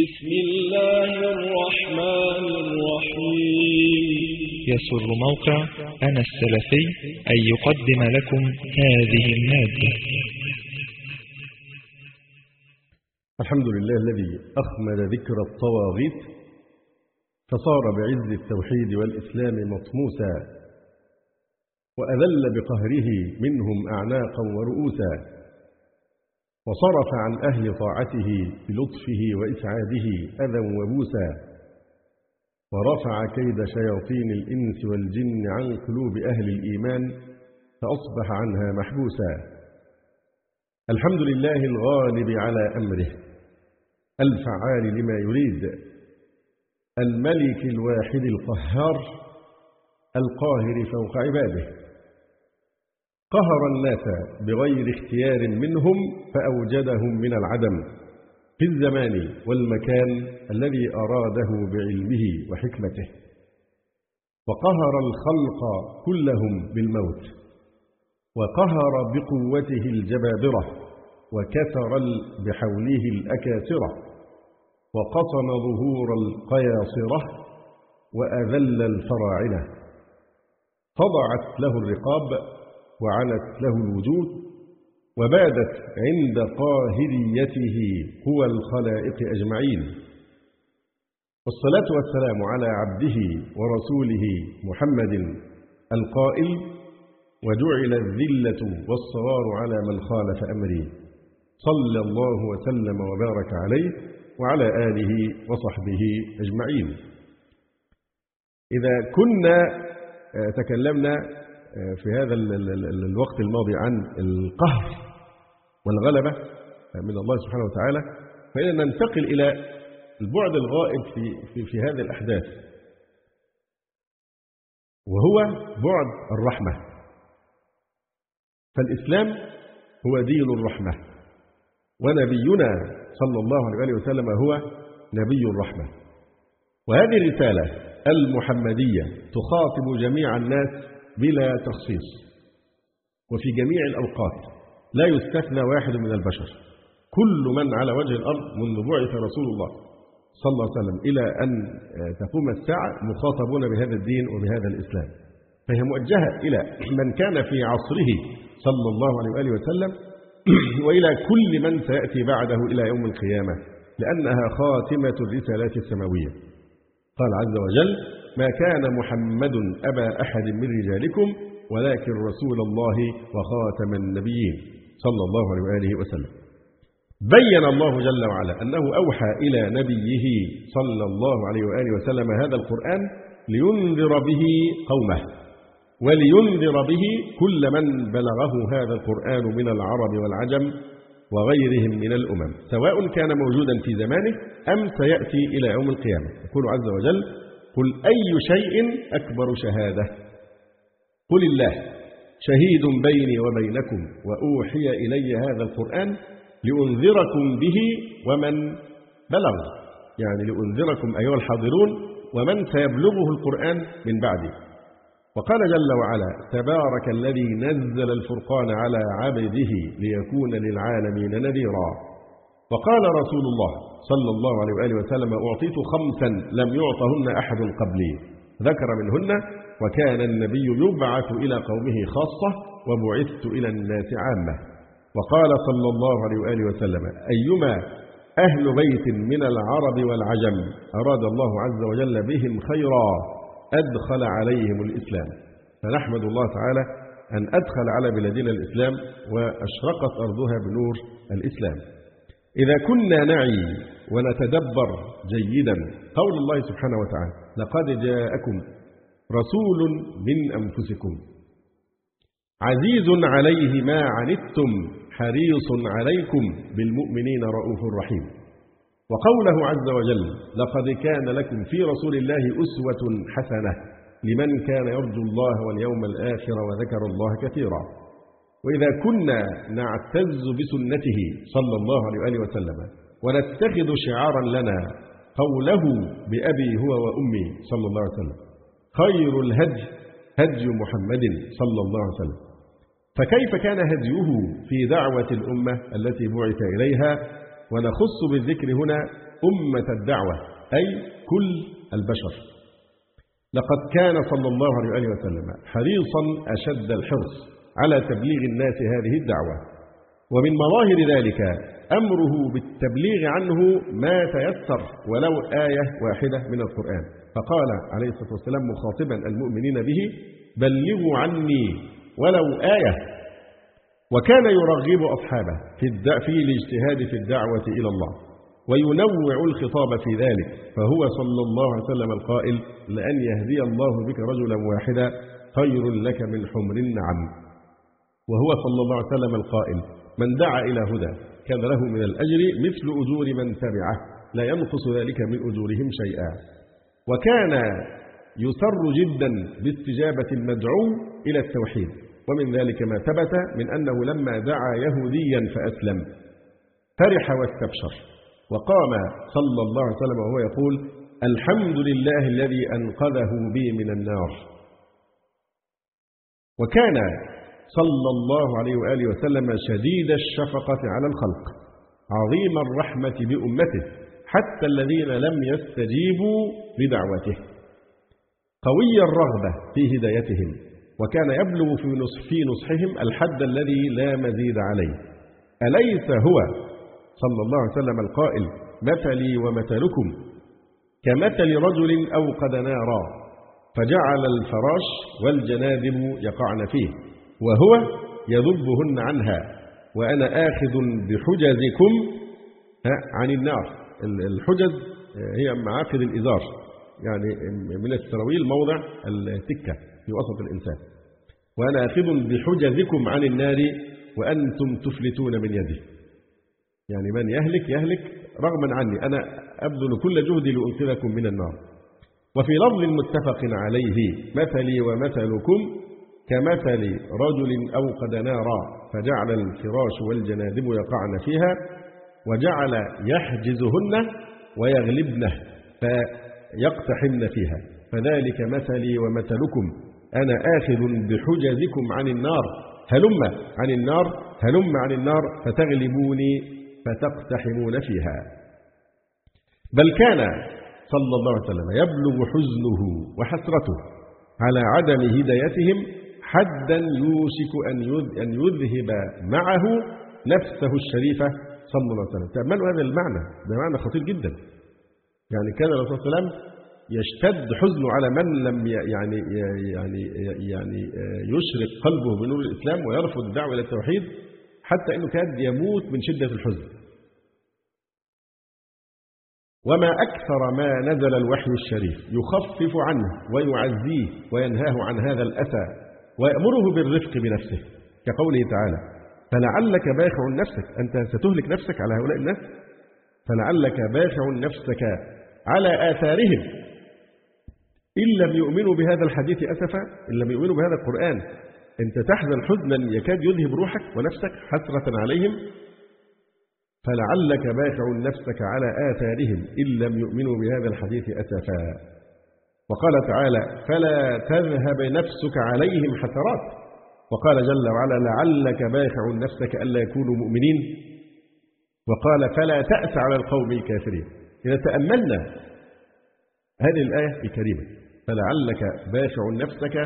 بسم الله الرحمن الرحيم. يسر موقع أنا السلفي أن يقدم لكم هذه المادة الحمد لله الذي أخمد ذكر الطواغيت فصار بعز التوحيد والإسلام مطموسا وأذل بقهره منهم أعناقا ورؤوسا. وصرف عن أهل طاعته بلطفه وإسعاده أذى وبوسا ورفع كيد شياطين الإنس والجن عن قلوب أهل الإيمان فأصبح عنها محبوسا. الحمد لله الغالب على أمره الفعال لما يريد الملك الواحد القهار القاهر فوق عباده. قهر الناس بغير اختيار منهم فأوجدهم من العدم في الزمان والمكان الذي أراده بعلمه وحكمته. وقهر الخلق كلهم بالموت وقهر بقوته الجبابرة وكثر بحوله الأكاسرة وقصم ظهور القياصرة وأذل الفراعنة. فضعت له الرقاب وعنت له الوجود وبادت عند قاهريته قوى الخلائق أجمعين. والصلاة والسلام على عبده ورسوله محمد القائل وجعل الذلة والصغار على من خالف أمري. صلى الله وسلم وبارك عليه وعلى آله وصحبه أجمعين. إذا كنا تكلمنا في هذا الوقت الماضي عن القهر والغلبة من الله سبحانه وتعالى فإننا ننتقل إلى البعد الغائب في, في, في هذه الأحداث وهو بعد الرحمة. فالإسلام هو دين الرحمة ونبينا صلى الله عليه وسلم هو نبي الرحمة. وهذه الرسالة المحمدية تخاطب جميع الناس بلا تخصيص. وفي جميع الأوقات لا يستثنى واحد من البشر. كل من على وجه الأرض منذ بعث رسول الله صلى الله عليه وسلم إلى أن تقوم الساعة مخاطبون بهذا الدين وبهذا الإسلام. فهي موجهة إلى من كان في عصره صلى الله عليه وآله وسلم وإلى كل من سيأتي بعده إلى يوم القيامة لأنها خاتمة الرسالات السماوية. قال عز وجل ما كان محمد أبا أحد من رجالكم ولكن رسول الله وخاتم النبيين صلى الله عليه وآله وسلم. بين الله جل وعلا أنه أوحى إلى نبيه صلى الله عليه وآله وسلم هذا القرآن لينذر به قومه ولينذر به كل من بلغه هذا القرآن من العرب والعجم وغيرهم من الأمم سواء كان موجودا في زمانه أم سيأتي إلى يوم القيامة. يقول عز وجل قل أي شيء أكبر شهادة؟ قل الله شهيد بيني وبينكم وأوحي إلي هذا القرآن لأنذركم به ومن بلغ يعني لأنذركم أيها الحاضرون ومن سيبلغه القرآن من بعدي. وقال جل وعلا تبارك الذي نزل الفرقان على عبده ليكون للعالمين نذيرا. وقال رسول الله صلى الله عليه وآله وسلم أعطيت خمسا لم يعطهن أحد قبلي. ذكر منهن وكان النبي يبعث إلى قومه خاصة وبعثت إلى الناس عامة. وقال صلى الله عليه وآله وسلم أيما أهل بيت من العرب والعجم أراد الله عز وجل بهم خيرا أدخل عليهم الإسلام. فنحمد الله تعالى أن أدخل على بلادنا الإسلام وأشرقت أرضها بنور الإسلام. إذا كنا نعي ونتدبر جيدا قول الله سبحانه وتعالى لقد جاءكم رسول من أنفسكم عزيز عليه ما عنتم حريص عليكم بالمؤمنين رؤوف رحيم. وقوله عز وجل لقد كان لكم في رسول الله أسوة حسنة لمن كان يرجو الله واليوم الآخر وذكر الله كثيرا. وإذا كنا نعتز بسنته صلى الله عليه وآله وسلم ونتخذ شعارا لنا قوله بأبي هو وأمي صلى الله عليه وسلم خير الهدي هدي محمد صلى الله عليه وسلم. فكيف كان هديه في دعوة الأمة التي بعث إليها؟ ونخص بالذكر هنا أمة الدعوة أي كل البشر. لقد كان صلى الله عليه وسلم حريصا أشد الحرص. على تبليغ الناس هذه الدعوة. ومن مظاهر ذلك أمره بالتبليغ عنه ما تيسر ولو آية واحدة من القرآن. فقال عليه الصلاة والسلام مخاطبا المؤمنين به بلغوا عني ولو آية. وكان يرغب أصحابه في, في الاجتهاد في الدعوة إلى الله وينوع الخطاب في ذلك. فهو صلى الله عليه وسلم القائل لأن يهدي الله بك رجلا واحدا خير لك من حمر النعم. وهو صلى الله عليه وسلم القائل من دعا إلى هدى كان له من الأجر مثل أجور من تبعه لا ينقص ذلك من أجورهم شيئا. وكان يسر جدا باستجابة المدعو إلى التوحيد ومن ذلك ما ثبت من أنه لما دعا يهوديا فأسلم فرح واستبشر وقام صلى الله عليه وسلم وهو يقول الحمد لله الذي أنقذه بي من النار. وكان صلى الله عليه وآله وسلم شديد الشفقة على الخلق عظيم الرحمة بأمته حتى الذين لم يستجيبوا لدعوته. قوي الرغبة في هدايتهم وكان يبلغ في نصح في نصحهم الحد الذي لا مزيد عليه. أليس هو؟ صلى الله عليه وسلم القائل مثلي ومثلكم. كمثل رجل أوقد نارا فجعل الفراش والجنادب يقعن فيه. وهو يذبهن عنها. وأنا آخذ بحجزكم عن النار. الحجز هي معاقد الإزار. يعني من السراويل موضع التكة في وسط الإنسان. وأنا آخذ بحجزكم عن النار وأنتم تفلتون من يدي يعني من يهلك يهلك رغما عني. أنا أبذل كل جهدي لأنقذكم من النار. وفي لفظ متفق عليه مثلي ومثلكم كمثل رجل أوقد نارا فجعل الفراش والجنادب يقعن فيها وجعل يحجزهن ويغلبنه فيقتحمن فيها. فذلك مثلي ومثلكم. أنا آخذ بحجزكم عن النار. هلم عن النار. هلم عن النار. فتغلبوني فتقتحمون فيها. بل كان صلى الله عليه وسلم يبلغ حزنه وحسرته على عدم هدايتهم حدا يوشك أن يذهب معه نفسه الشريفة صلى الله عليه وسلم. تأملوا هذا المعنى؟ ده معنى خطير جدا. يعني كان الرسول صلى الله عليه وسلم يشتد حزنه على من لم يعني يعني يعني يشرق قلبه بنور الإسلام ويرفض الدعوة إلى التوحيد حتى أنه كاد يموت من شدة الحزن. وما أكثر ما نزل الوحي الشريف يخفف عنه ويعزيه وينهاه عن هذا الأسى ويأمره بالرفق بنفسه كقوله تعالى فلعلك باخع نفسك. أنت ستهلك نفسك على هؤلاء الناس؟ فلعلك باخع نفسك على آثارهم. إن لم يؤمنوا بهذا الحديث أسفا إن لم يؤمنوا بهذا القرآن أنت تحزن حزنا يكاد يذهب روحك ونفسك حسرة عليهم. فلعلك باخع نفسك على آثارهم. إن لم يؤمنوا بهذا الحديث أسفا. وقال تعالى فلا تذهب نفسك عليهم حسرات. وقال جل وعلا لعلك باخع نفسك ألا يكونوا مؤمنين. وقال فلا تأس على القوم الكافرين. إذا تأملنا هذه الآية الكريمة فلعلك باخع نفسك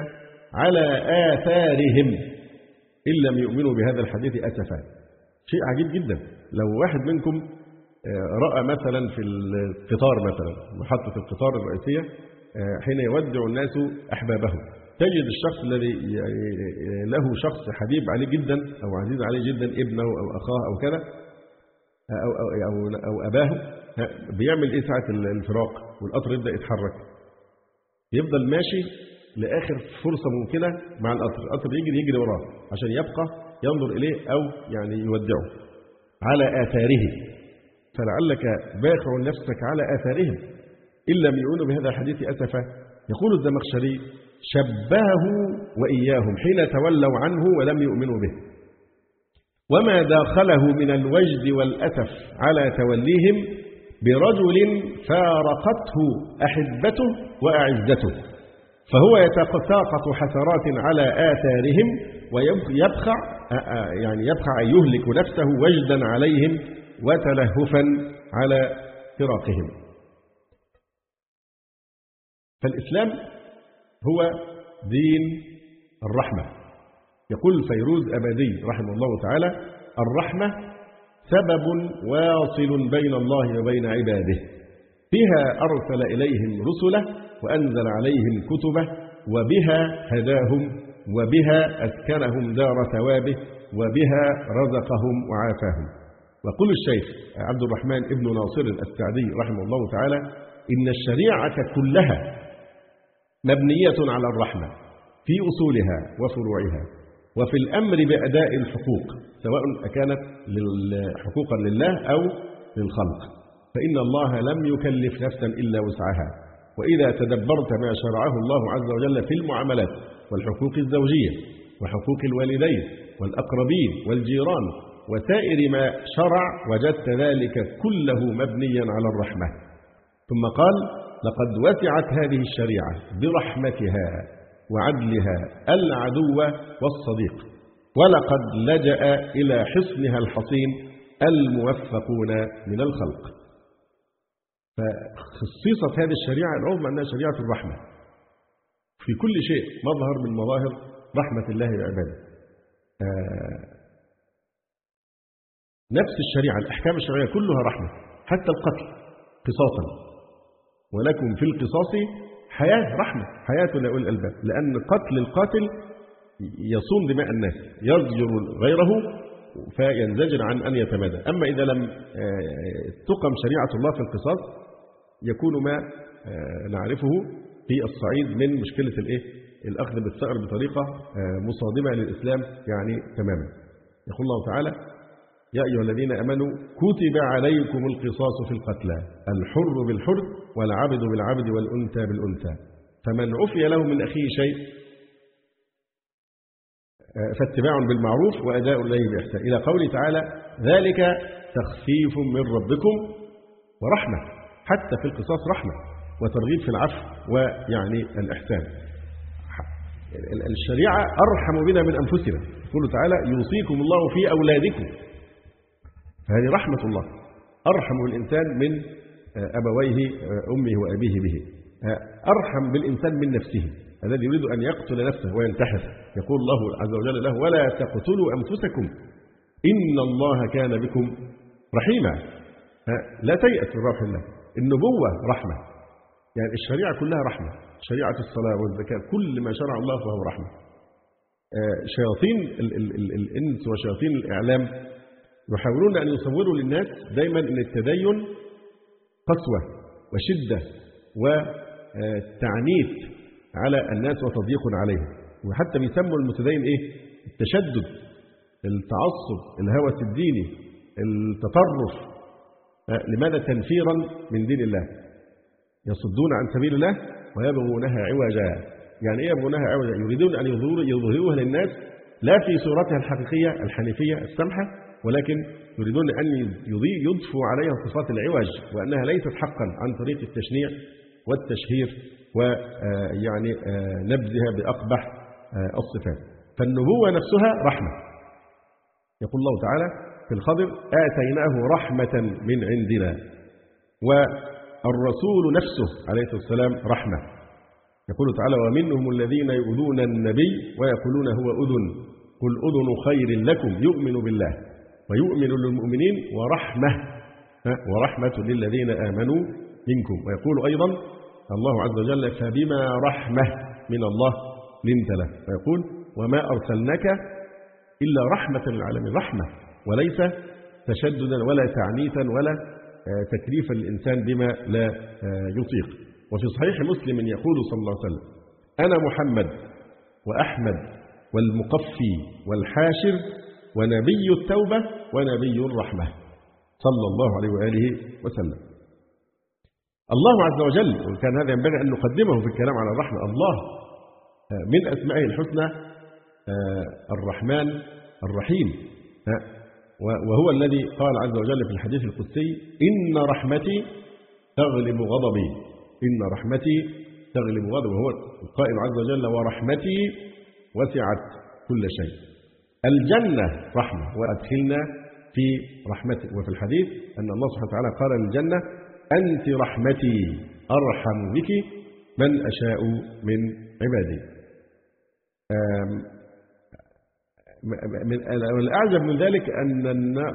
على آثارهم. إن لم يؤمنوا بهذا الحديث أسفا. شيء عجيب جدا. لو واحد منكم آه، رأى مثلا في القطار مثلا محطة القطار الرئيسية حين يودع الناس أحبابهم. تجد الشخص الذي له شخص حبيب عليه جدا أو عزيز عليه جدا ابنه أو أخاه أو كذا أو, أو, أو, أو أباه بيعمل إيه ساعة الفراق والقطر يبدأ يتحرك. يفضل ماشي لآخر فرصة ممكنة مع القطر. القطر يجري يجري وراه عشان يبقى ينظر إليه أو يعني يودعه على آثاره. فلعلك باخع نفسك على آثارهم. إن لم يؤمنوا بهذا الحديث أسفا. يقول الزمخشري شبهه وإياهم حين تولوا عنه ولم يؤمنوا به. وما داخله من الوجد والأسف على توليهم برجل فارقته أحبته وأعزته. فهو يتساقط حسرات على آثارهم ويبخع يعني يبخع أن يهلك نفسه وجدا عليهم وتلهفا على فراقهم. فالإسلام هو دين الرحمة. يقول فيروز أبدي رحمه الله تعالى الرحمة سبب واصل بين الله وبين عباده. بها أرسل إليهم رسله وأنزل عليهم كتبه وبها هداهم وبها أسكنهم دار ثوابه وبها رزقهم وعافاهم. وقل الشيخ عبد الرحمن ابن ناصر السعدي رحمه الله تعالى إن الشريعة كلها مبنية على الرحمة في أصولها وفروعها. وفي الأمر بأداء الحقوق سواء كانت حقوقا لله أو للخلق. فإن الله لم يكلف نفسا إلا وسعها. وإذا تدبرت ما شرعه الله عز وجل في المعاملات والحقوق الزوجية وحقوق الوالدين والأقربين والجيران وسائر ما شرع وجدت ذلك كله مبنيا على الرحمة. ثم قال لقد وسعت هذه الشريعة برحمتها وعدلها العدو والصديق ولقد لجأ إلى حصنها الحصين الموفقون من الخلق. فخصيصة هذه الشريعة العظمى أنها شريعة الرحمة. في كل شيء مظهر من مظاهر رحمة الله بعباده آه نفس الشريعة الأحكام الشرعية كلها رحمة حتى القتل قصاصا ولكم في القصاص حياة رحمة حياة لأولي الألباب لأن قتل القاتل يصون دماء الناس يزجر غيره فينزجر عن أن يتمادى أما إذا لم تقم شريعة الله في القصاص يكون ما نعرفه في الصعيد من مشكلة الإيه؟ الأخذ بالثأر بطريقة مصادمة للإسلام يعني تماما يقول الله تعالى يا أيها الذين أمنوا كتب عليكم القصاص في القتلى الحر بالحر والعبد بالعبد والأنثى بالأنثى. فمن عفي له من أخيه شيء فاتباع بالمعروف وأداء إليه بإحسان إلى قوله تعالى ذلك تخفيف من ربكم ورحمة حتى في القصاص رحمة وترغيب في العفو ويعني الإحسان. الشريعة أرحم بنا من أنفسنا. يقول تعالى يوصيكم الله في أولادكم. هذه رحمة الله أرحم الإنسان من أبويه أمه وأبيه به. أرحم بالإنسان من نفسه الذي يريد أن يقتل نفسه وينتحر. يقول الله عز وجل له ولا تقتلوا أنفسكم إن الله كان بكم رحيما. لا تيأس من روح الله. النبوة رحمة. يعني الشريعة كلها رحمة. شريعة الصلاة والزكاة كل ما شرع الله فهو رحمة. شياطين ال ال ال الإنس وشياطين الإعلام يحاولون أن يصوروا للناس دايما أن التدين قسوة وشدة وتعنيف على الناس وتضييق عليهم. وحتى بيسموا المتدين إيه؟ التشدد التعصب الهوس الديني التطرف. لماذا تنفيرا من دين الله؟ يصدون عن سبيل الله ويبغونها عوجا. يعني إيه يبغونها عوجا؟ يريدون أن يظهروها للناس لا في صورتها الحقيقية الحنيفية السمحة ولكن يريدون أن يضفوا عليها صفات العوج وأنها ليست حقا عن طريق التشنيع والتشهير ويعني نبذها بأقبح الصفات. فالنبوة نفسها رحمة. يقول الله تعالى في الخضر آتيناه رحمة من عندنا. والرسول نفسه عليه الصلاة والسلام رحمة. يقول تعالى ومنهم الذين يؤذون النبي ويقولون هو أذن. قل أذن خير لكم يؤمن بالله. ويؤمن للمؤمنين ورحمة ورحمة للذين آمنوا منكم. ويقول أيضا الله عز وجل فبما رحمة من الله لنت له. فيقول وما أرسلناك إلا رحمة للعالمين رحمة وليس تشددا ولا تعنيفا ولا تكليفا للإنسان بما لا يطيق. وفي صحيح مسلم يقول صلى الله عليه وسلم أنا محمد وأحمد والمقفي والحاشر ونبي التوبة ونبي الرحمة. صلى الله عليه وآله وسلم. الله عز وجل وكان هذا ينبغي أن نقدمه في الكلام على الرحمة. الله من أسمائه الحسنى الرحمن الرحيم. وهو الذي قال عز وجل في الحديث القدسي إن رحمتي تغلب غضبي. إن رحمتي تغلب غضبي. وهو القائل عز وجل ورحمتي وسعت كل شيء. الجنة رحمة وأدخلنا في رحمته وفي الحديث أن الله سبحانه وتعالى قال للجنة أنت رحمتي أرحم بك من أشاء من عبادي. والأعجب من ذلك أن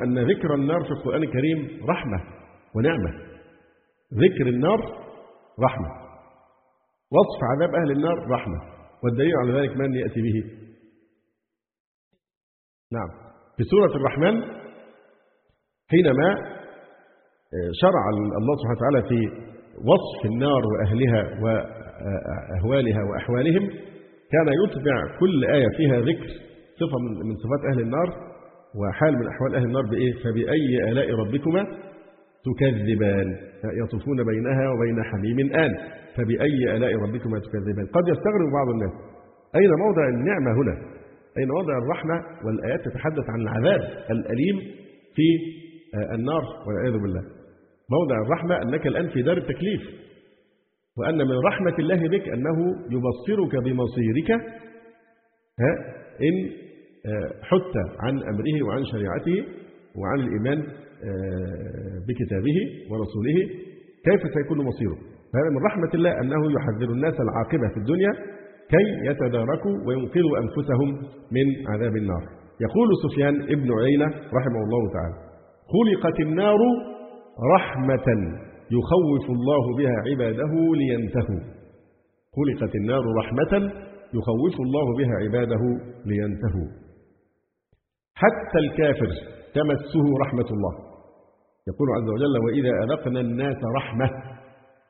أن ذكر النار في القرآن الكريم رحمة ونعمة. ذكر النار رحمة. وصف عذاب أهل النار رحمة. والدليل على ذلك من يأتي به؟ نعم. في سورة الرحمن حينما شرع الله سبحانه وتعالى في وصف النار وأهلها وأهوالها وأحوالهم كان يتبع كل آية فيها ذكر صفة من صفات أهل النار وحال من أحوال أهل النار بإيه؟ فبأي آلاء ربكما تكذبان يطوفون بينها وبين حميم آن. فبأي آلاء ربكما تكذبان. قد يستغرب بعض الناس أين موضع النعمة هنا؟ أين موضع الرحمة والآيات تتحدث عن العذاب الأليم في النار والعياذ بالله. موضع الرحمة أنك الآن في دار التكليف. وأن من رحمة الله بك أنه يبصرك بمصيرك ها إن حدت عن أمره وعن شريعته وعن الإيمان بكتابه ورسوله كيف سيكون مصيره؟ فهذا من رحمة الله أنه يحذر الناس العاقبة في الدنيا كي يتداركوا وينقذوا أنفسهم من عذاب النار. يقول سفيان ابن عيينة رحمه الله تعالى خلقت النار رحمة يخوف الله بها عباده لينتهوا. خلقت النار رحمة يخوف الله بها عباده لينتهوا. حتى الكافر تمسه رحمة الله. يقول عز وجل وإذا أذقنا الناس رحمة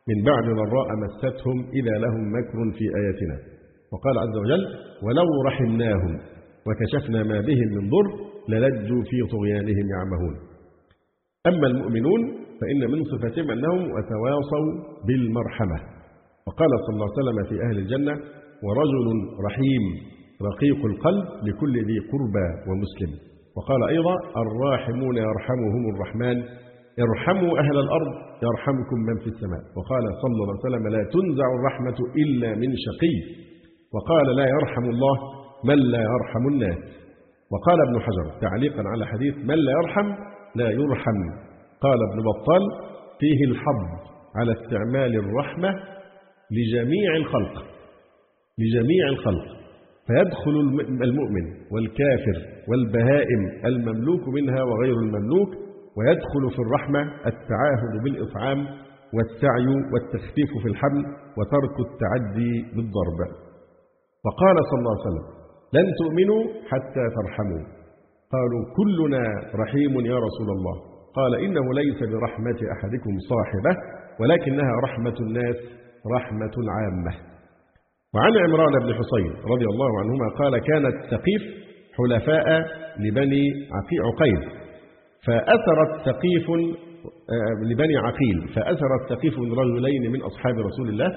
من بعد ضراء مستهم إذا لهم مكر في آياتنا. وقال عز وجل ولو رحمناهم وكشفنا ما بهم من ضر للجوا في طغيانهم يعمهون. أما المؤمنون فإن من صفاتهم أنهم وتواصوا بالمرحمة. وقال صلى الله عليه وسلم في أهل الجنة ورجل رحيم رقيق القلب لكل ذي قربى ومسلم وقال أيضا الراحمون يرحمهم الرحمن. ارحموا أهل الأرض يرحمكم من في السماء. وقال صلى الله عليه وسلم لا تنزع الرحمة إلا من شقي. وقال لا يرحم الله من لا يرحم الناس. وقال ابن حجر تعليقا على حديث من لا يرحم لا يرحم. قال ابن بطال فيه الحظ على استعمال الرحمة لجميع الخلق لجميع الخلق. فيدخل المؤمن والكافر والبهائم المملوك منها وغير المملوك ويدخل في الرحمة التعاهد بالإطعام والسعي والتخفيف في الحمل وترك التعدي بالضرب. وقال صلى الله عليه وسلم لن تؤمنوا حتى ترحموا. قالوا كلنا رحيم يا رسول الله. قال إنه ليس برحمة أحدكم صاحبة ولكنها رحمة الناس رحمة عامة وعن عمران بن حصين رضي الله عنهما قال كانت ثقيف حلفاء لبني عقيل فأثرت ثقيف لبني عقيل فأثرت ثقيف رجلين من أصحاب رسول الله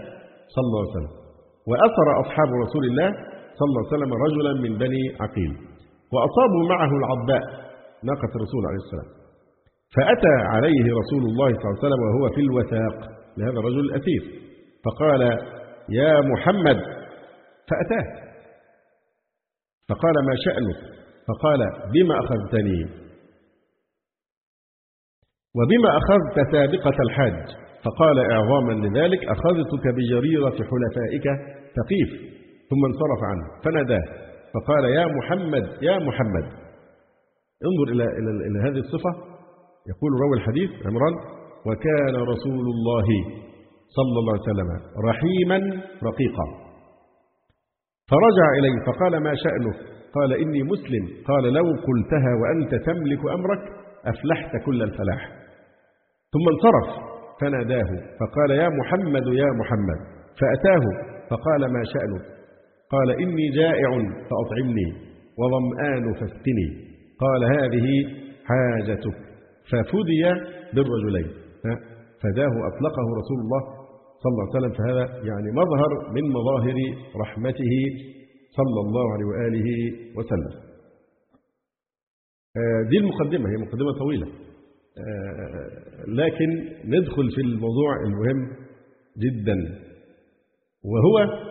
صلى الله عليه وسلم. وأثر أصحاب رسول الله صلى الله عليه وسلم رجلا من بني عقيل وأصابوا معه العضاء ناقة الرسول عليه السلام. فأتى عليه رسول الله صلى الله عليه وسلم وهو في الوثاق لهذا الرجل الأثير فقال يا محمد. فأتاه. فقال ما شأنك؟ فقال بما أخذتني. وبما أخذت سابقة الحاج. فقال إعظاما لذلك أخذتك بجريرة حلفائك؟ ثقيف ثم انصرف عنه فناداه فقال يا محمد يا محمد. انظر إلى, إلى, إلى هذه الصفة. يقول راوي الحديث عمران وكان رسول الله صلى الله عليه وسلم رحيما رقيقا. فرجع إليه فقال ما شأنك قال إني مسلم. قال لو قلتها وأنت تملك أمرك أفلحت كل الفلاح. ثم انصرف. فناداه فقال يا محمد يا محمد. فأتاه فقال ما شأنك؟ قال إني جائع فأطعمني وظمآن فاسقني قال هذه حاجتك. ففدي بالرجلين. فداه أطلقه رسول الله صلى الله عليه وسلم. فهذا يعني مظهر من مظاهر رحمته صلى الله عليه وآله وسلم. دي المقدمة هي مقدمة طويلة. لكن ندخل في الموضوع المهم جدا. وهو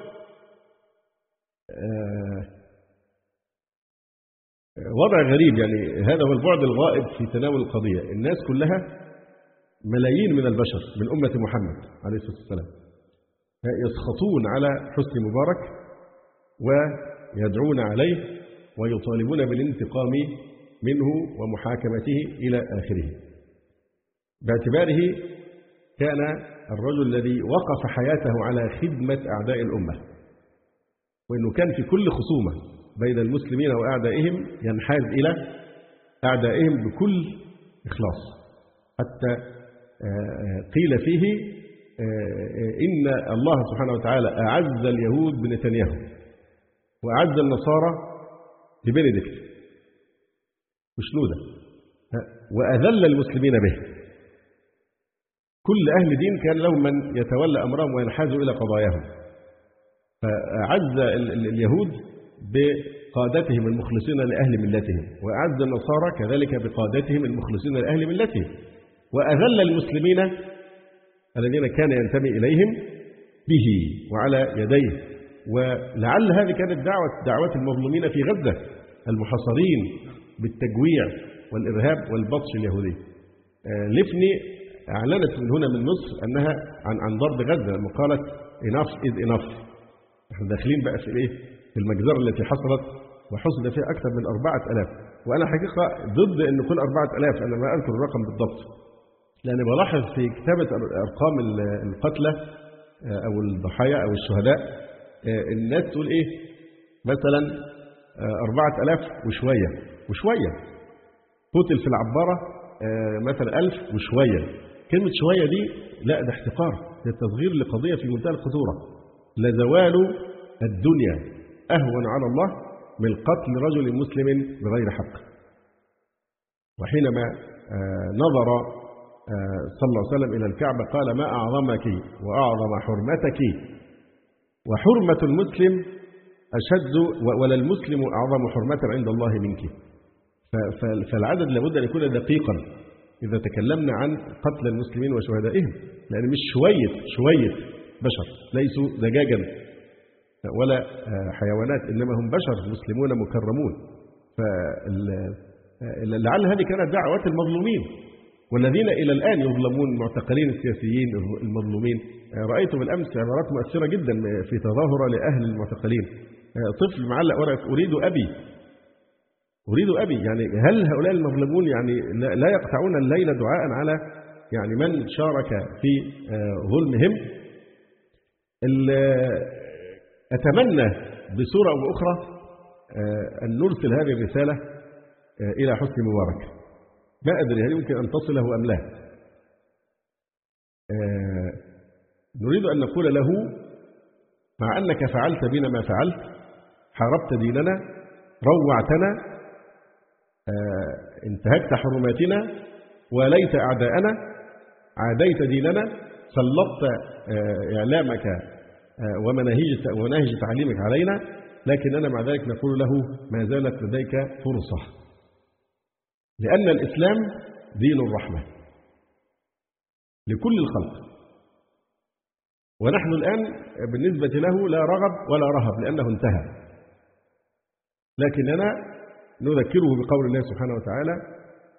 وضع غريب يعني هذا هو البعد الغائب في تناول القضية. الناس كلها ملايين من البشر من أمة محمد عليه الصلاة والسلام يسخطون على حسني مبارك ويدعون عليه ويطالبون بالانتقام منه ومحاكمته إلى آخره. باعتباره كان الرجل الذي وقف حياته على خدمة أعداء الأمة وأنه كان في كل خصومة بين المسلمين وأعدائهم ينحاز إلى أعدائهم بكل إخلاص. حتى قيل فيه إن الله سبحانه وتعالى أعز اليهود بنتنياهو وأعز النصارى ببندكت وشنودة وأذل المسلمين به. كل أهل دين كان لهم من يتولى أمرهم وينحاز إلى قضاياهم. فأعز اليهود بقادتهم المخلصين لأهل ملتهم وأعز النصارى كذلك بقادتهم المخلصين لأهل ملتهم. وأذل المسلمين الذين كان ينتمي إليهم به وعلى يديه. ولعل هذه كانت دعوة دعوة المظلومين في غزة المحاصرين بالتجويع والإرهاب والبطش اليهودي. لفني أعلنت من هنا من مصر أنها عن عن ضرب غزة لما قالت enough is enough. إحنا داخلين بقى في إيه؟ في المجزرة التي حصلت وحصل فيها أكثر من أربعة ألاف. وأنا حقيقة ضد أن كل أربعة ألاف أنا ما أذكر الرقم بالضبط. لأن بلاحظ في كتابة أرقام القتلى أو الضحايا أو الشهداء الناس تقول إيه؟ مثلا أربعة ألاف وشوية. وشوية. قتل في العبارة مثلا ألف وشوية. كلمة شوية دي لا ده احتقار ده تصغير لقضية في منتهى الخطورة لزوال الدنيا أهون على الله من قتل رجل مسلم بغير حق. وحينما نظر صلى الله عليه وسلم إلى الكعبة قال ما أعظمك وأعظم حرمتك? وحرمة المسلم أشد ولا المسلم أعظم حرمة عند الله منك. فالعدد لابد أن يكون دقيقا. إذا تكلمنا عن قتل المسلمين وشهدائهم لأن مش شوية شوية بشر ليسوا دجاجا ولا حيوانات إنما هم بشر مسلمون مكرمون. فلعل هذه كانت دعوات المظلومين. والذين إلى الآن يظلمون المعتقلين السياسيين المظلومين. رأيت بالأمس عبارات مؤثرة جدا في تظاهرة لأهل المعتقلين. طفل معلق ورقة أريد أبي. أريد أبي يعني هل هؤلاء المظلومون يعني لا يقطعون الليل دعاء على يعني من شارك في ظلمهم؟ أتمنى بصورة أو بأخرى أن نرسل هذه الرسالة إلى حسني مبارك. ما أدري هل يمكن أن تصله أم لا. نريد أن نقول له مع أنك فعلت بنا ما فعلت حاربت ديننا روعتنا انتهكت حرماتنا وليت أعداءنا عاديت ديننا سلطت إعلامك ومناهج ومناهج تعليمك علينا لكننا مع ذلك نقول له ما زالت لديك فرصة. لأن الإسلام دين الرحمة لكل الخلق. ونحن الآن بالنسبة له لا رغب ولا رهب لأنه انتهى. لكننا نذكره بقول الله سبحانه وتعالى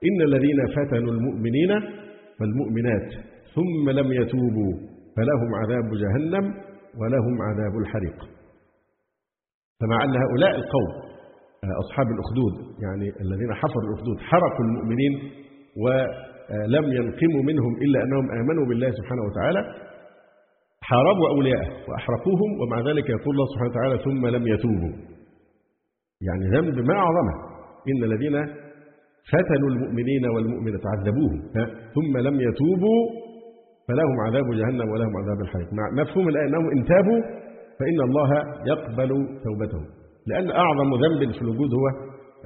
إن الذين فتنوا المؤمنين والمؤمنات ثم لم يتوبوا فلهم عذاب جهنم ولهم عذاب الحريق. فمع أن هؤلاء القوم أصحاب الأخدود يعني الذين حفروا الأخدود حرقوا المؤمنين ولم ينقموا منهم إلا أنهم آمنوا بالله سبحانه وتعالى حاربوا أولياءه وأحرقوهم ومع ذلك يقول الله سبحانه وتعالى ثم لم يتوبوا. يعني ذنب ما أعظمه. إن الذين فتنوا المؤمنين والمؤمنات عذبوهم. ثم لم يتوبوا فلهم عذاب جهنم ولهم عذاب الحريق. مفهوم الآية أنهم إن تابوا فإن الله يقبل توبتهم. لأن أعظم ذنب في الوجود هو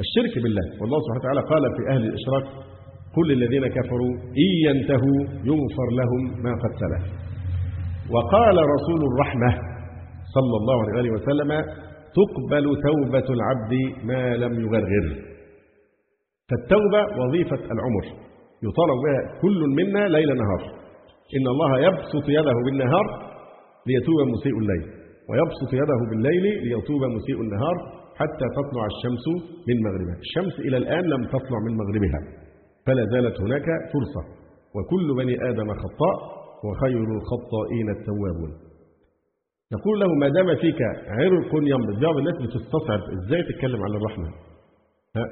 الشرك بالله. والله سبحانه وتعالى قال في أهل الإشراك كل الذين كفروا إن ينتهوا يغفر لهم ما قد سلف. وقال رسول الرحمة صلى الله عليه وسلم تقبل توبة العبد ما لم يغرغر. فالتوبة وظيفة العمر يطالب بها كل منا ليل نهار. إن الله يبسط يده بالنهار ليتوب مسيء الليل ويبسط يده بالليل ليتوب مسيء النهار حتى تطلع الشمس من مغربها. الشمس إلى الآن لم تطلع من مغربها فلا زالت هناك فرصة. وكل بني آدم خطاء وخير الخطائين التوابون. نقول له ما دام فيك عرق ينبض بعض الناس بتستصعب إزاي تتكلم عن الرحمن؟ ها؟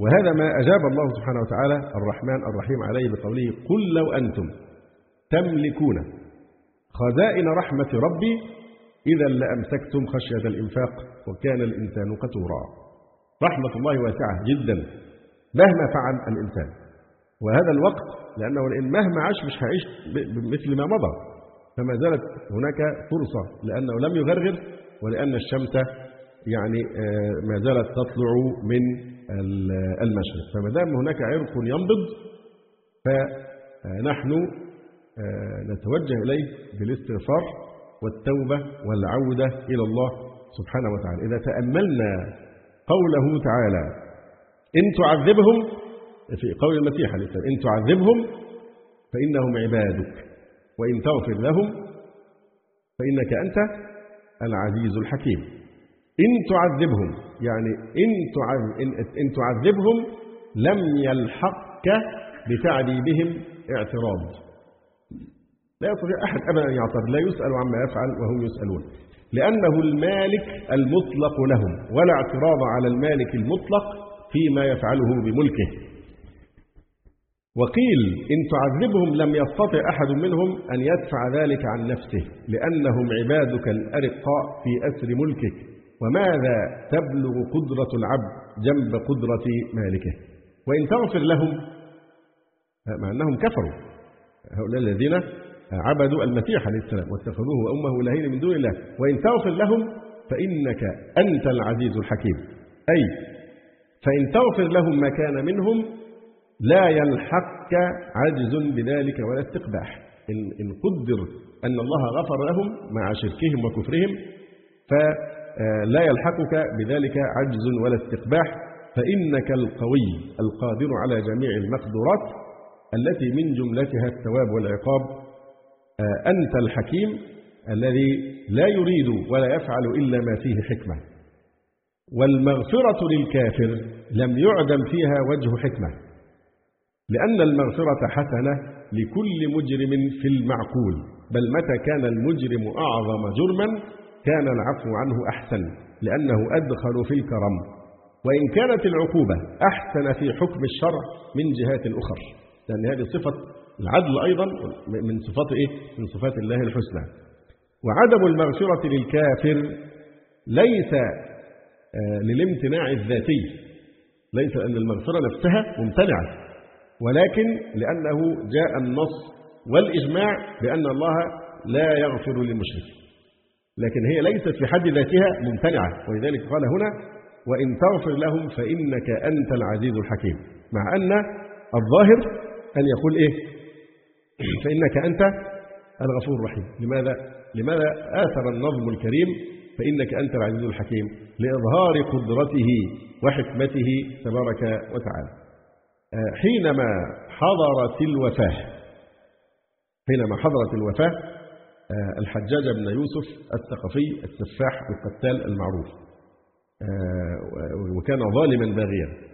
وهذا ما أجاب الله سبحانه وتعالى الرحمن الرحيم عليه بقوله قل لو أنتم تملكون خزائن رحمة ربي إذا لأمسكتم خشية الإنفاق وكان الإنسان قتورا. رحمة الله واسعة جدا مهما فعل الإنسان. وهذا الوقت لأنه مهما عاش مش هيعيش مثل ما مضى. فما زالت هناك فرصة لأنه لم يغرغر ولأن الشمس يعني ما زالت تطلع من المشرق. فما دام هناك عرق ينبض فنحن نتوجه إليه بالاستغفار والتوبة والعودة إلى الله سبحانه وتعالى. إذا تأملنا قوله تعالى إن تعذبهم في قول المسيح عليه السلام إن تعذبهم فإنهم عبادك. وإن تغفر لهم فإنك أنت العزيز الحكيم. إن تعذبهم يعني إن, إن تعذبهم لم يلحقك بتعذيبهم اعتراض. لا يستطيع أحد أبدا أن يعترض لا يسأل عما يفعل وهم يسألون. لأنه المالك المطلق لهم ولا اعتراض على المالك المطلق فيما يفعله بملكه. وقيل إن تعذبهم لم يستطع أحد منهم أن يدفع ذلك عن نفسه لأنهم عبادك الأرقاء في أسر ملكك. وماذا تبلغ قدرة العبد جنب قدرة مالكه؟ وإن تغفر لهم مع أنهم كفروا. هؤلاء الذين عبدوا المسيح عليه السلام واتخذوه وأمه إلهين من دون الله. وإن تغفر لهم فإنك أنت العزيز الحكيم. أي فإن تغفر لهم ما كان منهم لا يلحقك عجز بذلك ولا استقباح. إن, قدر أن الله غفر لهم مع شركهم وكفرهم فلا يلحقك بذلك عجز ولا استقباح. فإنك القوي القادر على جميع المقدورات التي من جملتها الثواب والعقاب. أنت الحكيم الذي لا يريد ولا يفعل إلا ما فيه حكمة. والمغفرة للكافر لم يعدم فيها وجه حكمة. لأن المغفرة حسنة لكل مجرم في المعقول. بل متى كان المجرم أعظم جرما كان العفو عنه أحسن لأنه أدخل في الكرم. وإن كانت العقوبة أحسن في حكم الشرع من جهات أخرى لأن هذه صفة العدل أيضا من صفات إيه؟ من صفات الله الحسنى. وعدم المغفرة للكافر ليس للامتناع الذاتي. ليس أن المغفرة نفسها ممتنعة. ولكن لأنه جاء النص والإجماع بأن الله لا يغفر للمشرك لكن هي ليست في حد ذاتها ممتنعة ولذلك قال هنا وإن تغفر لهم فإنك أنت العزيز الحكيم. مع أن الظاهر أن يقول إيه؟ فإنك أنت الغفور الرحيم. لماذا؟ لماذا آثر النظم الكريم فإنك أنت العزيز الحكيم؟ لإظهار قدرته وحكمته تبارك وتعالى. حينما حضرت الوفاة حينما حضرت الوفاة الحجاج بن يوسف الثقفي السفاح القتال المعروف وكان ظالما باغيا.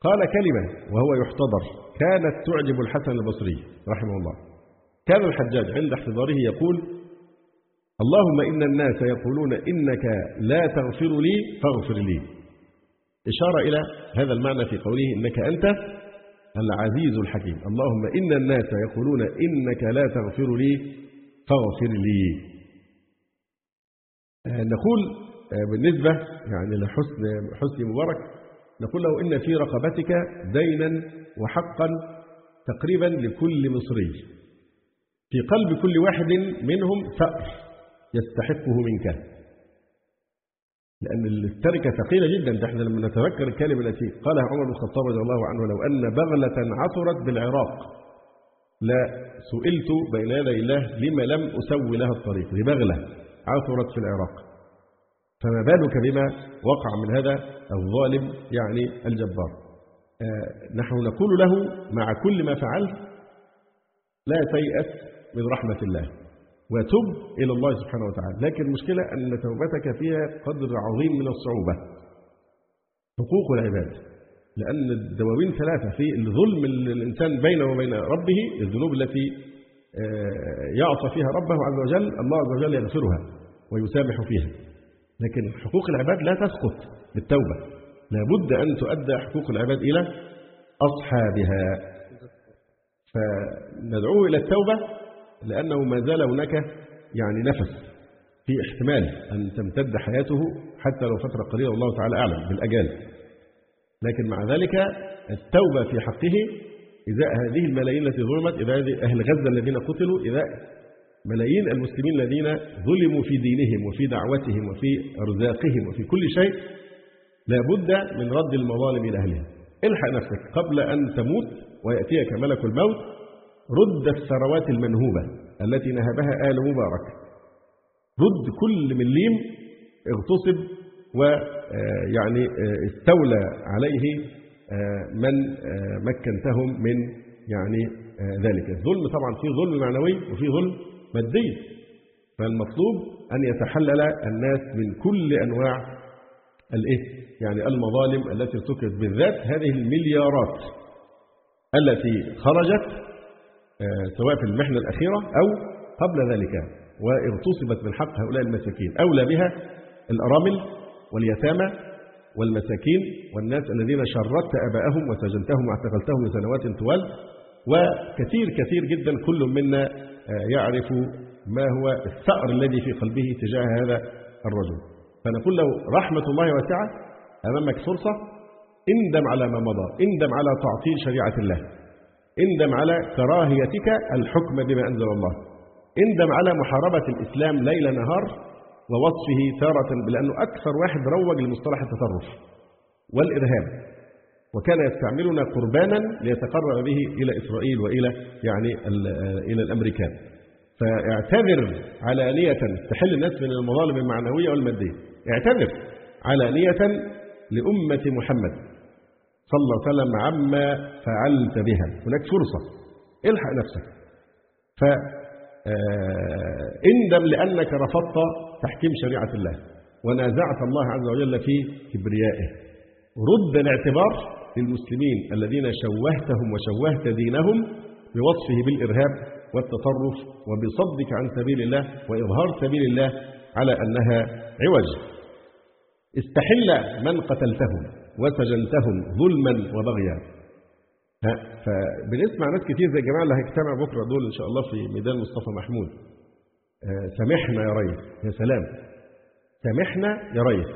قال كلمة وهو يحتضر كانت تعجب الحسن البصري رحمه الله. كان الحجاج عند احتضاره يقول اللهم إن الناس يقولون إنك لا تغفر لي فاغفر لي. إشارة إلى هذا المعنى في قوله إنك أنت العزيز الحكيم. اللهم إن الناس يقولون إنك لا تغفر لي فاغفر لي. نقول بالنسبة يعني لحسن حسن مبارك نقول له إن في رقبتك دينا وحقا تقريبا لكل مصري. في قلب كل واحد منهم ثأر يستحقه منك. لأن التركة ثقيلة جدا. نحن لما نتذكر الكلمة التي قالها عمر بن الخطاب رضي الله عنه لو أن بغلة عثرت بالعراق. لا سئلت بين يدي الله لما لم أسوي لها الطريق. دي بغلة عثرت في العراق. فما بالك بما وقع من هذا الظالم يعني الجبار؟ آه نحن نقول له مع كل ما فعلت لا تيأس من رحمة الله. وتب إلى الله سبحانه وتعالى. لكن المشكلة أن توبتك فيها قدر عظيم من الصعوبة. حقوق العباد. لأن الدواوين ثلاثة في الظلم الإنسان بينه وبين ربه الذنوب التي آه، يعصى فيها ربه عز وجل الله عز وجل يغفرها ويسامح فيها. لكن حقوق العباد لا تسقط بالتوبة. لابد أن تؤدى حقوق العباد إلى أصحابها. فندعوه إلى التوبة لأنه ما زال هناك يعني نفس في احتمال أن تمتد حياته حتى لو فترة قليلة والله تعالى أعلم بالأجال. لكن مع ذلك التوبة في حقه إذا هذه الملايين التي ظلمت إذا أهل غزة الذين قتلوا إذا ملايين المسلمين الذين ظلموا في دينهم وفي دعوتهم وفي أرزاقهم وفي كل شيء لابد من رد المظالم إلى أهلها. الحق نفسك قبل أن تموت ويأتيك ملك الموت رد الثروات المنهوبة التي نهبها آل مبارك. رد كل مليم اغتصب ويعني آه، استولى عليه آه، من آه، مكنتهم من يعني ذلك. الظلم طبعا في ظلم معنوي وفي ظلم مادي. فالمطلوب أن يتحلل الناس من كل أنواع الايه يعني المظالم التي ارتكبت بالذات هذه المليارات التي خرجت سواء في المحنة الأخيرة أو قبل ذلك واغتصبت من حق هؤلاء المساكين أولى بها الأرامل واليتامى والمساكين والناس الذين شردت أباءهم وسجنتهم واعتقلتهم لسنوات طوال وكثير كثير جدا كل منا آه، يعرف ما هو الثأر الذي في قلبه تجاه هذا الرجل. فنقول له رحمة الله واسعة أمامك فرصة اندم على ما مضى اندم على تعطيل شريعة الله. اندم على كراهيتك الحكم بما أنزل الله. اندم على محاربة الإسلام ليل نهار ووصفه تارة بأنه أكثر واحد روج لمصطلح التطرف والإرهاب. وكان يستعملنا قربانا ليتقرب به إلى إسرائيل وإلى يعني إلى الأمريكان. فاعتذر علانية تحل الناس من المظالم المعنوية والمادية. اعتذر علانية لأمة محمد. صلى الله عليه وسلم عما فعلت بها. هناك فرصة. الحق نفسك. ف آه، اندم لأنك رفضت تحكيم شريعة الله. ونازعت الله عز وجل في كبريائه. رد الاعتبار للمسلمين الذين شوهتهم وشوهت دينهم بوصفه بالإرهاب والتطرف وبصدك عن سبيل الله وإظهار سبيل الله على أنها عوج. استحل من قتلتهم. وسجنتهم ظلما وبغيا. فبنسمع ناس كتير زي الجماعه اللي هيجتمعوا بكرة دول إن شاء الله في ميدان مصطفى محمود. آه، سامحنا يا ريس يا سلام. سامحنا يا ريس.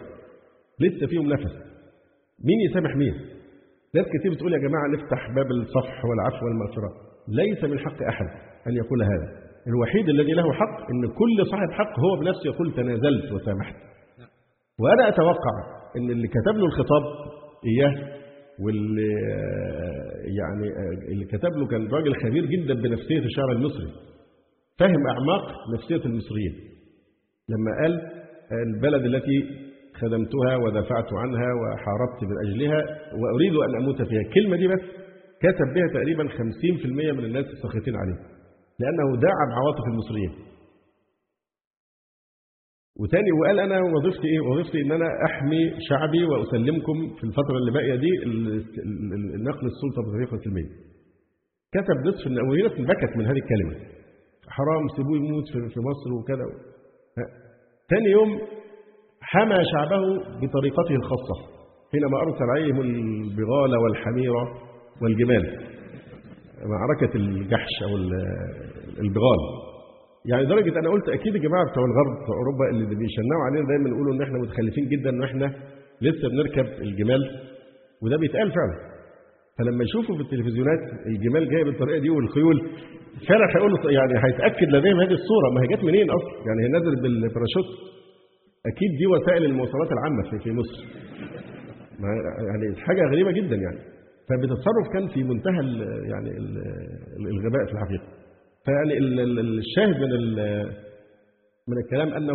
لسه فيهم نفس. مين يسامح مين؟ ناس كتير بتقول يا جماعة نفتح باب الصفح والعفو والمغفرة. ليس من حق أحد أن يقول هذا. الوحيد الذي له حق إن كل صاحب حق هو بنفسه يقول تنازلت وسامحت. وأنا أتوقع إن اللي كتب له الخطاب إياه واللي يعني اللي كتب له كان راجل خبير جدا بنفسية الشعب المصري. فهم أعماق نفسية المصريين. لما قال البلد التي خدمتها ودافعت عنها وحاربت من أجلها وأريد أن أموت فيها. الكلمة دي بس كتب بها تقريبا 50% من الناس الساخطين عليه لأنه دعم عواطف المصريين. وتاني وقال أنا وظيفتي إيه؟ وظيفتي إن أنا أحمي شعبي وأسلمكم في الفترة اللي باقية دي نقل السلطة بطريقة سلمية. كتب نصف وناس بكت من هذه الكلمة. حرام سيبوه يموت في مصر وكذا. ثاني يوم حمى شعبه بطريقته الخاصة حينما أرسل عليهم البغال والحمير والجمال. معركه الجحش أو البغال يعني لدرجة أنا قلت أكيد الجماعه بتوع الغرب بتوع أوروبا اللي بيشنعوا علينا دايما يقولوا إن إحنا متخلفين جدا إن إحنا لسه بنركب الجمال وده بيتقال فعلا. فلما يشوفوا في التلفزيونات الجمال جاية بالطريقة دي والخيول فعلا هيقولوا يعني هيتأكد لديهم هذه الصورة. ما هي جت منين أصلا؟ يعني هي نزلت بالباراشوت. أكيد دي وسائل المواصلات العامة في في مصر. يعني حاجة غريبة جدا يعني. فبتصرف كان في منتهى يعني الغباء في الحقيقة. فيعني الشاهد من من الكلام أنه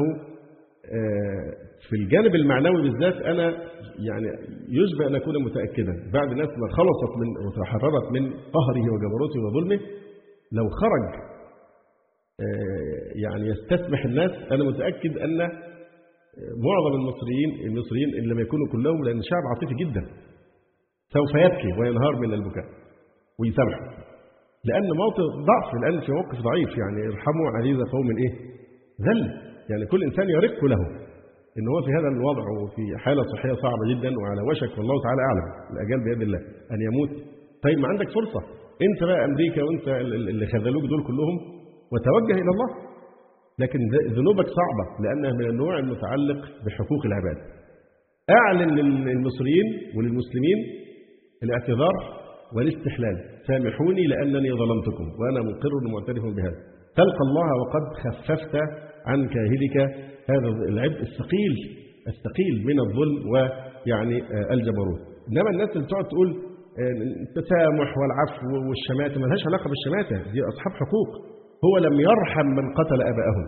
آه، في الجانب المعنوي بالذات أنا يعني يشبه أن أكون متأكدا بعد الناس ما خلصت من وتحررت من قهره وجبروته وظلمه لو خرج آه، يعني يستسمح الناس أنا متأكد أن معظم المصريين المصريين إن لم يكونوا كلهم لأن شعب عاطفي جدا سوف يبكي وينهار من البكاء ويسامحه. لأن موطن ضعف لأن في موقف ضعيف يعني ارحموا عزيز قوم إيه؟ ذل. يعني كل إنسان يرق له. إن هو في هذا الوضع وفي حالة صحية صعبة جدا وعلى وشك والله تعالى أعلم. الأجال بيد الله أن يموت. طيب ما عندك فرصة. أنت بقى أمريكا وأنت اللي خذلوك دول كلهم وتوجه إلى الله. لكن ذنوبك صعبة لأنها من النوع المتعلق بحقوق العباد. أعلن للمصريين وللمسلمين الاعتذار والاستحلال. سامحوني لأنني ظلمتكم وأنا مقر معترف بهذا. تلقى الله وقد خففت عن كاهلك. هذا العبء الثقيل الثقيل من الظلم ويعني الجبروت. إنما الناس اللي بتقعد تقول التسامح والعفو والشماتة ما لهاش علاقة بالشماتة. دي أصحاب حقوق. هو لم يرحم من قتل أبائهم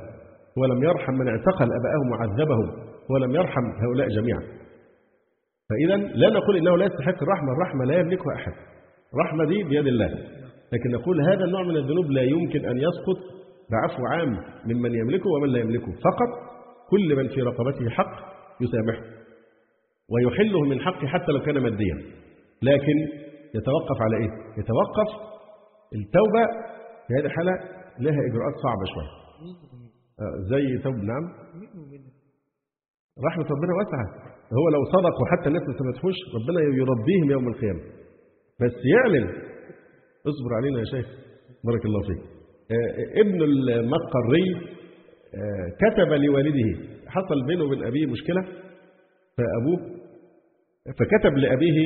هو لم يرحم من اعتقل أبائهم وعذبهم. هو لم يرحم هؤلاء جميعا. فإذا لا نقول إنه لا يستحق الرحمة. الرحمة لا يملكها أحد. الرحمة دي بيد الله. لكن نقول هذا النوع من الذنوب لا يمكن أن يسقط بعفو عام ممن يملكه ومن لا يملكه. فقط كل من في رقبته حق يسامحه ويحله من حقه حتى لو كان ماديا. لكن يتوقف على إيه؟ يتوقف التوبة في هذه الحالة لها إجراءات صعبة شوية. زي توب نعم. رحمة ربنا واسعة. هو لو صدق وحتى الناس ما سمتهوش ربنا يرضيهم يوم القيامة. بس يعلن. اصبر علينا يا شيخ. بارك الله فيك. ابن المقري كتب لوالده. حصل بينه وبين أبيه مشكلة فأبوه فكتب لأبيه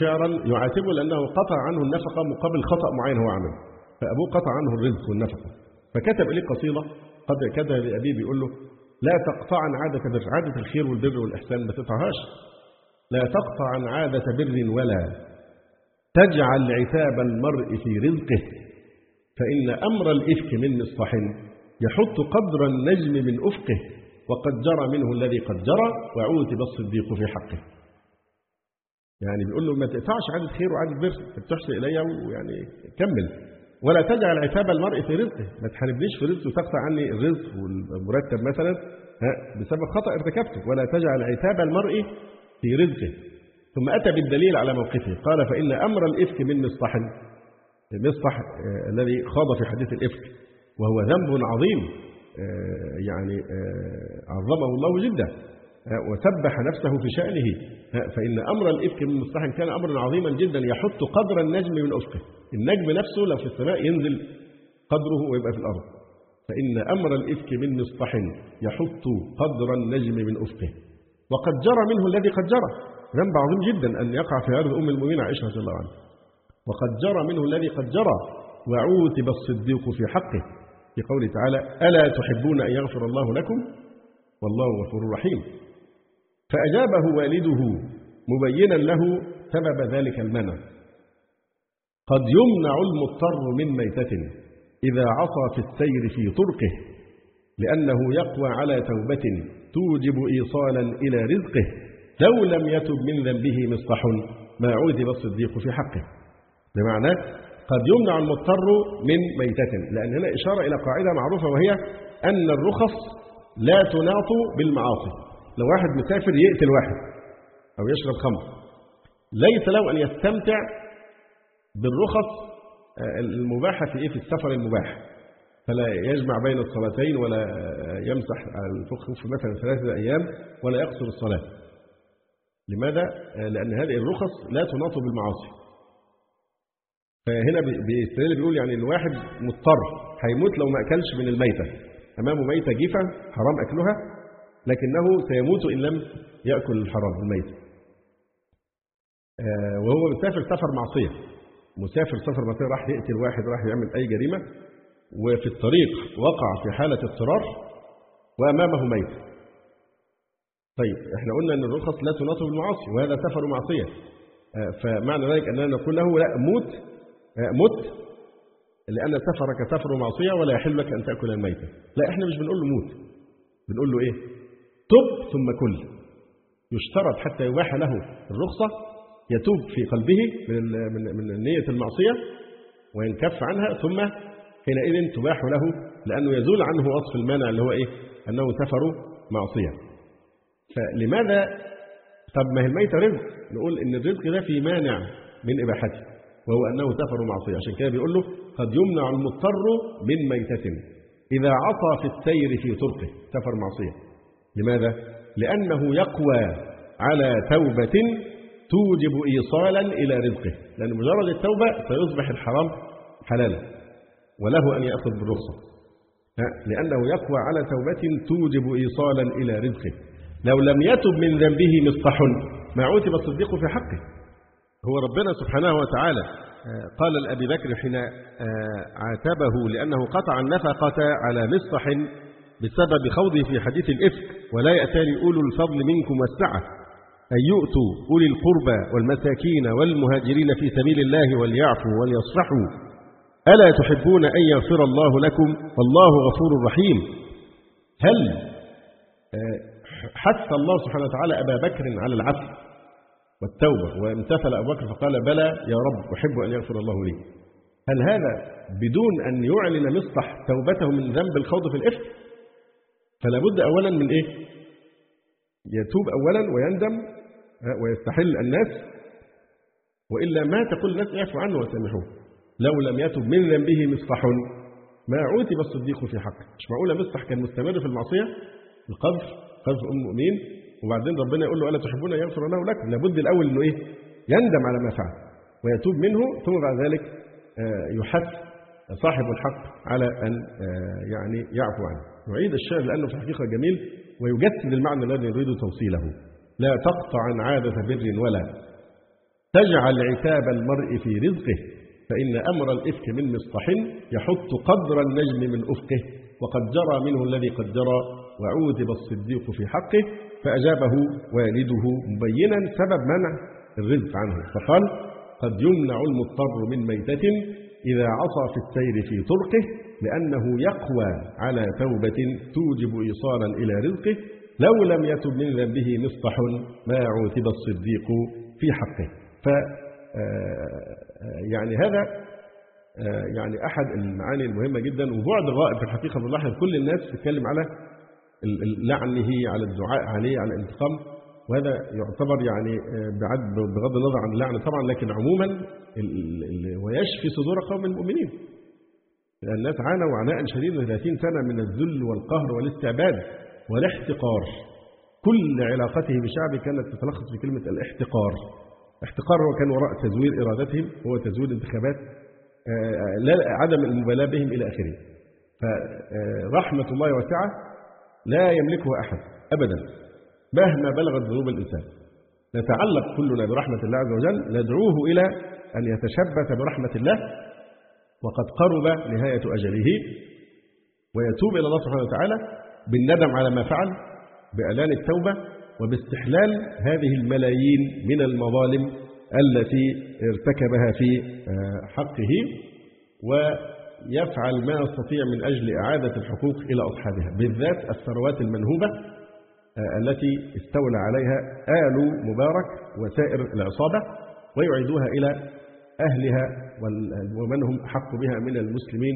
شعرا يعاتبه لأنه قطع عنه النفقة مقابل خطأ معين هو عمله فأبوه قطع عنه الرزق والنفقة. فكتب إليه قصيدة قد كتب لأبيه بيقول له لا تقطع عن عادة بر عادة الخير والبر والإحسان ما تقطعهاش. لا تقطع عن عادة بر ولا تجعل عتاب المرء في رزقه فإن أمر الإفك من مصطح يحط قدر النجم من أفقه وقد جرى منه الذي قد جرى وعوتب الصديق في حقه. يعني بيقول له ما تقطعش عادة خير وعادة بر تحسن إلي ويعني كمل. ولا تجعل عتاب المرء في رزقه ما تحاربنيش في رزقه وتقطع عني الرزق والمرتب مثلا بسبب خطأ ارتكبته. ولا تجعل عتاب المرء في رزقه. ثم أتى بالدليل على موقفه. قال فإن أمر الإفك من مصطح مصطح الذي خاض في حديث الإفك وهو ذنب عظيم يعني عظمه الله جدا وسبح نفسه في شأنه. فإن أمر الإفك من مصطح كان أمرا عظيما جدا يحط قدر النجم من أفقه. النجم نفسه لو في السماء ينزل قدره ويبقى في الأرض. فإن أمر الإفك من مصطح يحط قدر النجم من أفقه. وقد جرى منه الذي قد جرى. ذنب عظيم جدا أن يقع في عرض أم المؤمنين عائشة رضي الله عنها. وقد جرى منه الذي قد جرى وعوتب الصديق في حقه في قوله تعالى ألا تحبون أن يغفر الله لكم؟ والله غفور رحيم. فأجابه والده مبينا له سبب ذلك المنع. قد يمنع المضطر من ميتة إذا عصى في السير في طرقه لأنه يقوى على توبة توجب إيصالا إلى رزقه. لو لم يتب من ذنبه مصطح ما عوذب الصديق في حقه. بمعنى قد يمنع المضطر من ميتة لأن هنا إشارة إلى قاعدة معروفة وهي أن الرخص لا تناط بالمعاصي. لو واحد مسافر يقتل واحد أو يشرب خمر. ليس له أن يستمتع بالرخص المباحة في إيه؟ في السفر المباح. فلا يجمع بين الصلاتين ولا يمسح الفخ مثلا ثلاثة أيام ولا يقصر الصلاة. لماذا؟ لأن هذه الرخص لا تناط بالمعاصي. فهنا بيستدل بيقول يعني الواحد مضطر هيموت لو ما أكلش من الميتة. أمامه ميتة جيفة حرام أكلها لكنه سيموت إن لم يأكل الحرام الميت وهو مسافر سفر معصية. مسافر سفر معصية راح يقتل واحد راح يعمل أي جريمة. وفي الطريق وقع في حالة اضطرار وأمامه ميت. طيب إحنا قلنا إن الرخص لا تناط بالمعاصي وهذا سفر معصية. فمعنى ذلك أننا نقول له لا موت مت لأن سفرك سفر معصية ولا يحل لك أن تأكل الميتة. لا إحنا مش بنقول له موت بنقول له إيه؟ تب ثم كل. يشترط حتى يباح له الرخصة يتوب في قلبه من من من نية المعصية وينكف عنها ثم حينئذ تباح له لأنه يزول عنه وصف المانع اللي هو إيه؟ أنه سفر معصية. فلماذا؟ طب ما هي الميتة رزق. نقول إن الرزق ده في مانع من إباحته وهو أنه سفر معصية. عشان كده بيقول له قد يمنع المضطر من ميتة. إذا عصى في السير في طرقه سفر معصية. لماذا؟ لأنه يقوى على توبة توجب إيصالا إلى رزقه. لأن مجرد التوبة سيصبح الحرام حلالا وله أن يأخذ بالرخصة. لأنه يقوى على توبة توجب إيصالا إلى رزقه. لو لم يتب من ذنبه مصطح ما عوتب الصديق في حقه. هو ربنا سبحانه وتعالى قال لأبي بكر حين عاتبه لأنه قطع النفقة على مصطح بسبب خوضه في حديث الإفك ولا يأتاني أولو الفضل منكم والسعة. أن يؤتوا أولي القربى والمساكين والمهاجرين في سبيل الله وليعفوا وليصفحوا. ألا تحبون أن يغفر الله لكم؟ والله غفور رحيم. هل حث الله سبحانه وتعالى أبا بكر على العفو والتوبة وامتثل أبو بكر فقال بلى يا رب أحب أن يغفر الله لي. هل هذا بدون أن يعلن مصطح توبته من ذنب الخوض في الإفك؟ فلا بد أولا من إيه؟ يتوب أولا ويندم ويستحل الناس. وإلا ما تقول الناس اعفوا عنه وسامحوه. لو لم يتب من ذنبه مصطح ما عوتب الصديق في حقه. مش معقولة مصطح كان مستمر في المعصية؟ القذف قذف أم المؤمنين وبعدين ربنا يقول له ألا تحبون أن يغفر الله لكم؟ لابد الأول أنه إيه؟ يندم على ما فعل ويتوب منه ثم بعد ذلك يحث صاحب الحق على أن يعني يعفو عنه. نعيد الشعر لأنه في الحقيقة جميل ويجسد المعنى الذي يريد توصيله. لا تقطع عن عادة بر ولا تجعل عتاب المرء في رزقه فإن أمر الإفك من مصطح يحط قدر النجم من أفقه وقد جرى منه الذي قد جرى. وعوذب الصديق في حقه فأجابه والده مبينا سبب منع الرزق عنه. فقال قد يمنع المضطر من ميتة إذا عصى في السير في طرقه لأنه يقوى على توبة توجب إيصالا إلى رزقه لو لم يتب من ذنبه مصطح ما عوتب الصديق في حقه. ف يعني هذا يعني أحد المعاني المهمة جدا وبعد الغائب في الحقيقة بنلاحظ كل الناس تتكلم على لعنه على الدعاء عليه على الانتقام. وهذا يعتبر يعني بعد بغض النظر عن اللعنة طبعا لكن عموما ويشفي صدور قوم المؤمنين. الناس عانوا عناء شديدا 30 سنة من الذل والقهر والاستعباد والاحتقار. كل علاقته بشعبه كانت تتلخص في كلمة الاحتقار. احتقار هو كان وراء تزوير إرادتهم هو تزوير انتخابات لا عدم المبالاة بهم إلى آخره. فرحمة الله واسعة. لا يملكها أحد أبدا. مهما بلغت ذنوب الإنسان. نتعلق كلنا برحمة الله عز وجل ندعوه إلى أن يتشبث برحمة الله وقد قرب نهاية أجله ويتوب إلى الله سبحانه وتعالى بالندم على ما فعل بإعلان التوبة وباستحلال هذه الملايين من المظالم التي ارتكبها في حقه ويفعل ما يستطيع من أجل إعادة الحقوق إلى أصحابها بالذات الثروات المنهوبة التي استولى عليها آل مبارك وسائر العصابة ويعيدوها إلى أهلها ومن هم أحق بها من المسلمين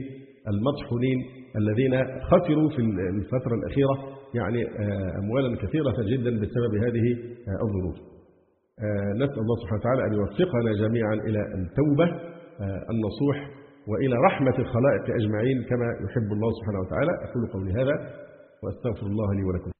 المطحونين الذين خسروا في الفترة الأخيرة يعني أموالا كثيرة جدا بسبب هذه الظروف. نسأل الله سبحانه وتعالى أن يوفقنا جميعا إلى التوبة النصوح وإلى رحمة الخلائق أجمعين كما يحب الله سبحانه وتعالى. أقول قولي هذا وأستغفر الله لي ولكم.